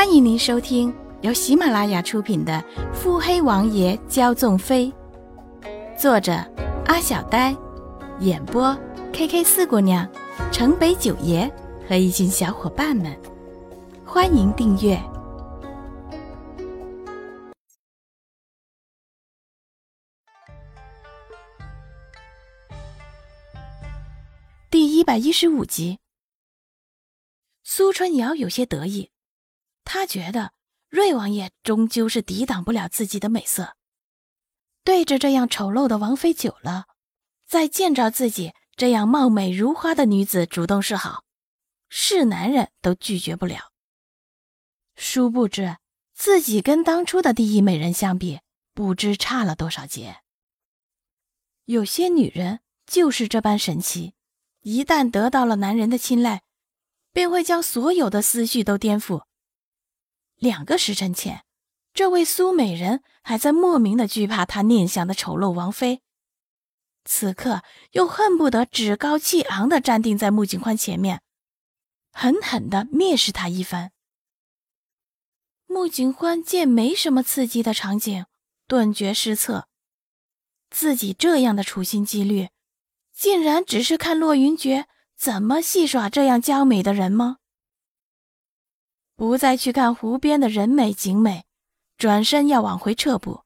欢迎您收听由喜马拉雅出品的《腹黑王爷骄纵妃》，作者阿小呆，演播 K K 四姑娘、城北九爷和一群小伙伴们。欢迎订阅第一百一十五集。苏春瑶有些得意。他觉得瑞王爷终究是抵挡不了自己的美色，对着这样丑陋的王妃久了，再见着自己这样貌美如花的女子主动示好，是男人都拒绝不了。殊不知自己跟当初的第一美人相比，不知差了多少节。有些女人就是这般神奇，一旦得到了男人的青睐，便会将所有的思绪都颠覆。两个时辰前，这位苏美人还在莫名的惧怕他念想的丑陋王妃，此刻又恨不得趾高气昂的站定在穆景欢前面，狠狠的蔑视他一番。穆景欢见没什么刺激的场景，顿觉失策。自己这样的处心积虑，竟然只是看洛云珏怎么戏耍这样娇美的人吗？不再去看湖边的人美景美，转身要往回撤步，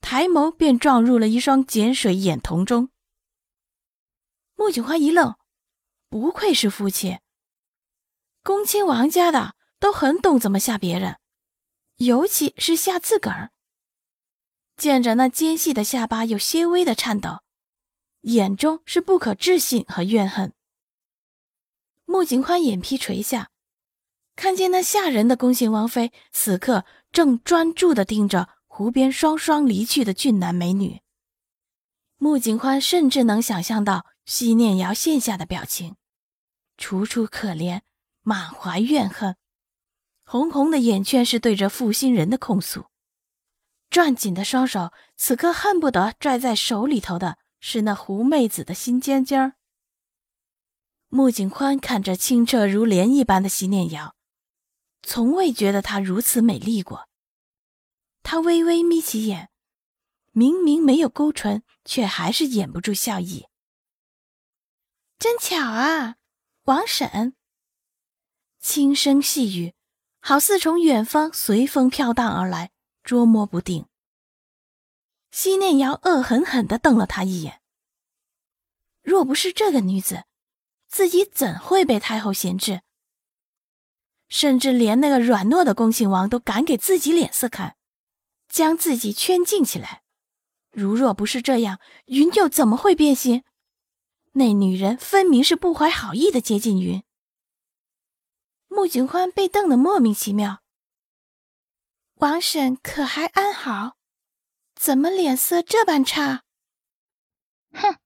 抬眸便撞入了一双碱水眼瞳中。穆景花一愣，不愧是夫妻，恭亲王家的都很懂怎么吓别人，尤其是吓自个儿。见着那尖细的下巴有些微的颤抖，眼中是不可置信和怨恨。穆景欢眼皮垂下。看见那吓人的宫刑王妃，此刻正专注地盯着湖边双双离去的俊男美女。穆景欢甚至能想象到西念瑶现下的表情，楚楚可怜，满怀怨恨，红红的眼圈是对着负心人的控诉，攥紧的双手此刻恨不得拽在手里头的是那狐妹子的心尖尖儿。穆景宽看着清澈如莲一般的西念瑶。从未觉得她如此美丽过。他微微眯起眼，明明没有勾唇，却还是掩不住笑意。真巧啊，王婶。轻声细语，好似从远方随风飘荡而来，捉摸不定。西念瑶恶狠狠地瞪了他一眼。若不是这个女子，自己怎会被太后闲置？甚至连那个软糯的恭亲王都敢给自己脸色看，将自己圈禁起来。如若不是这样，云又怎么会变心？那女人分明是不怀好意的接近云。穆景欢被瞪得莫名其妙。王婶可还安好？怎么脸色这般差？哼，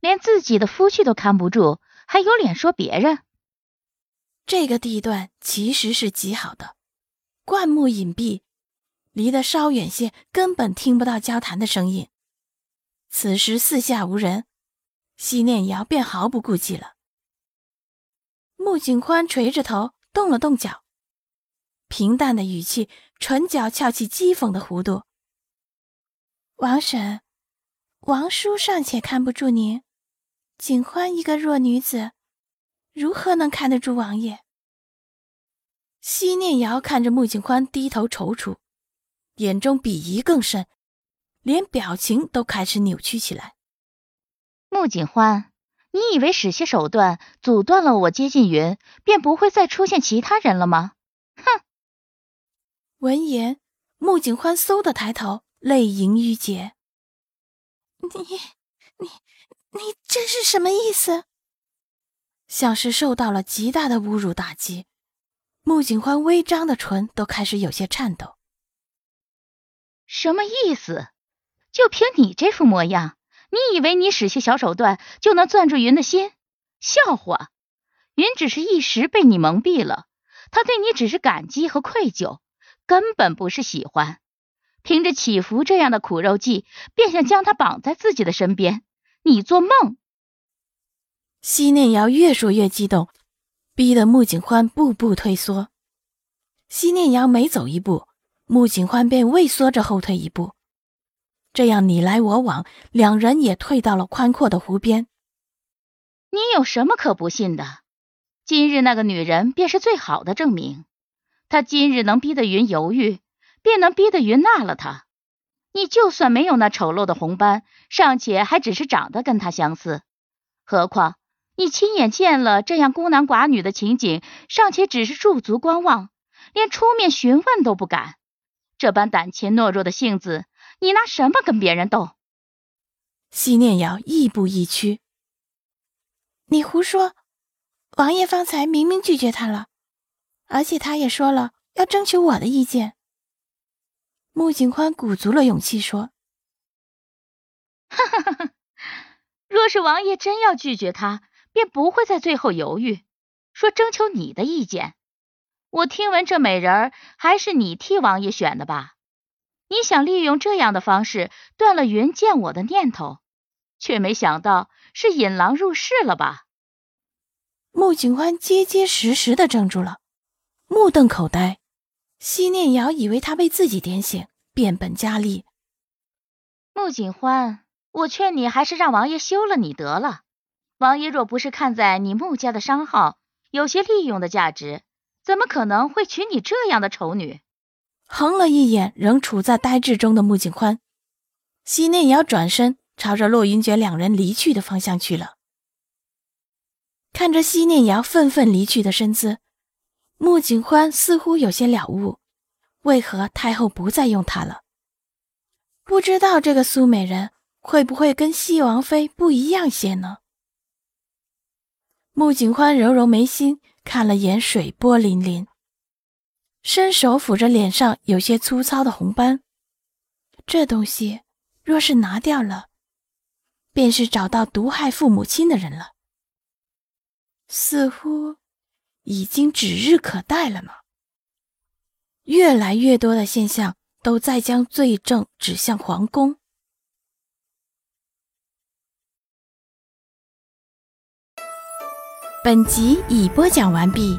连自己的夫婿都看不住，还有脸说别人？这个地段其实是极好的，灌木隐蔽，离得稍远些，根本听不到交谈的声音。此时四下无人，西念瑶便毫不顾忌了。穆景宽垂着头，动了动脚，平淡的语气，唇角翘起讥讽的弧度：“王婶，王叔尚且看不住您，景欢一个弱女子。”如何能看得住王爷？西念瑶看着穆景欢低头踌躇，眼中鄙夷更甚，连表情都开始扭曲起来。穆景欢，你以为使些手段阻断了我接近云，便不会再出现其他人了吗？哼！闻言，穆景欢嗖的抬头，泪盈于睫。你、你、你这是什么意思？像是受到了极大的侮辱打击，穆景欢微张的唇都开始有些颤抖。什么意思？就凭你这副模样，你以为你使些小手段就能攥住云的心？笑话！云只是一时被你蒙蔽了，他对你只是感激和愧疚，根本不是喜欢。凭着祈福这样的苦肉计，便想将他绑在自己的身边，你做梦！西念瑶越说越激动，逼得穆景欢步步退缩。西念瑶每走一步，穆景欢便畏缩着后退一步，这样你来我往，两人也退到了宽阔的湖边。你有什么可不信的？今日那个女人便是最好的证明。她今日能逼得云犹豫，便能逼得云纳了她。你就算没有那丑陋的红斑，尚且还只是长得跟她相似，何况你亲眼见了这样孤男寡女的情景，尚且只是驻足观望，连出面询问都不敢。这般胆怯懦弱的性子，你拿什么跟别人斗？西念瑶亦步亦趋。你胡说！王爷方才明明拒绝他了，而且他也说了要征求我的意见。穆景宽鼓足了勇气说：“ 哈哈哈哈若是王爷真要拒绝他，便不会在最后犹豫，说征求你的意见。我听闻这美人儿还是你替王爷选的吧？你想利用这样的方式断了云见我的念头，却没想到是引狼入室了吧？”穆景欢结结实实的怔住了，目瞪口呆。西念瑶以为他被自己点醒，变本加厉。穆景欢，我劝你还是让王爷休了你得了。王爷若不是看在你穆家的商号有些利用的价值，怎么可能会娶你这样的丑女？横了一眼仍处在呆滞中的穆景欢，西念瑶转身朝着洛云珏两人离去的方向去了。看着西念瑶愤愤离去的身姿。穆景欢似乎有些了悟，为何太后不再用他了？不知道这个苏美人会不会跟西王妃不一样些呢？穆景欢揉揉眉心，看了眼水波粼粼，伸手抚着脸上有些粗糙的红斑。这东西若是拿掉了，便是找到毒害父母亲的人了。似乎。已经指日可待了呢。越来越多的现象都在将罪证指向皇宫。本集已播讲完毕。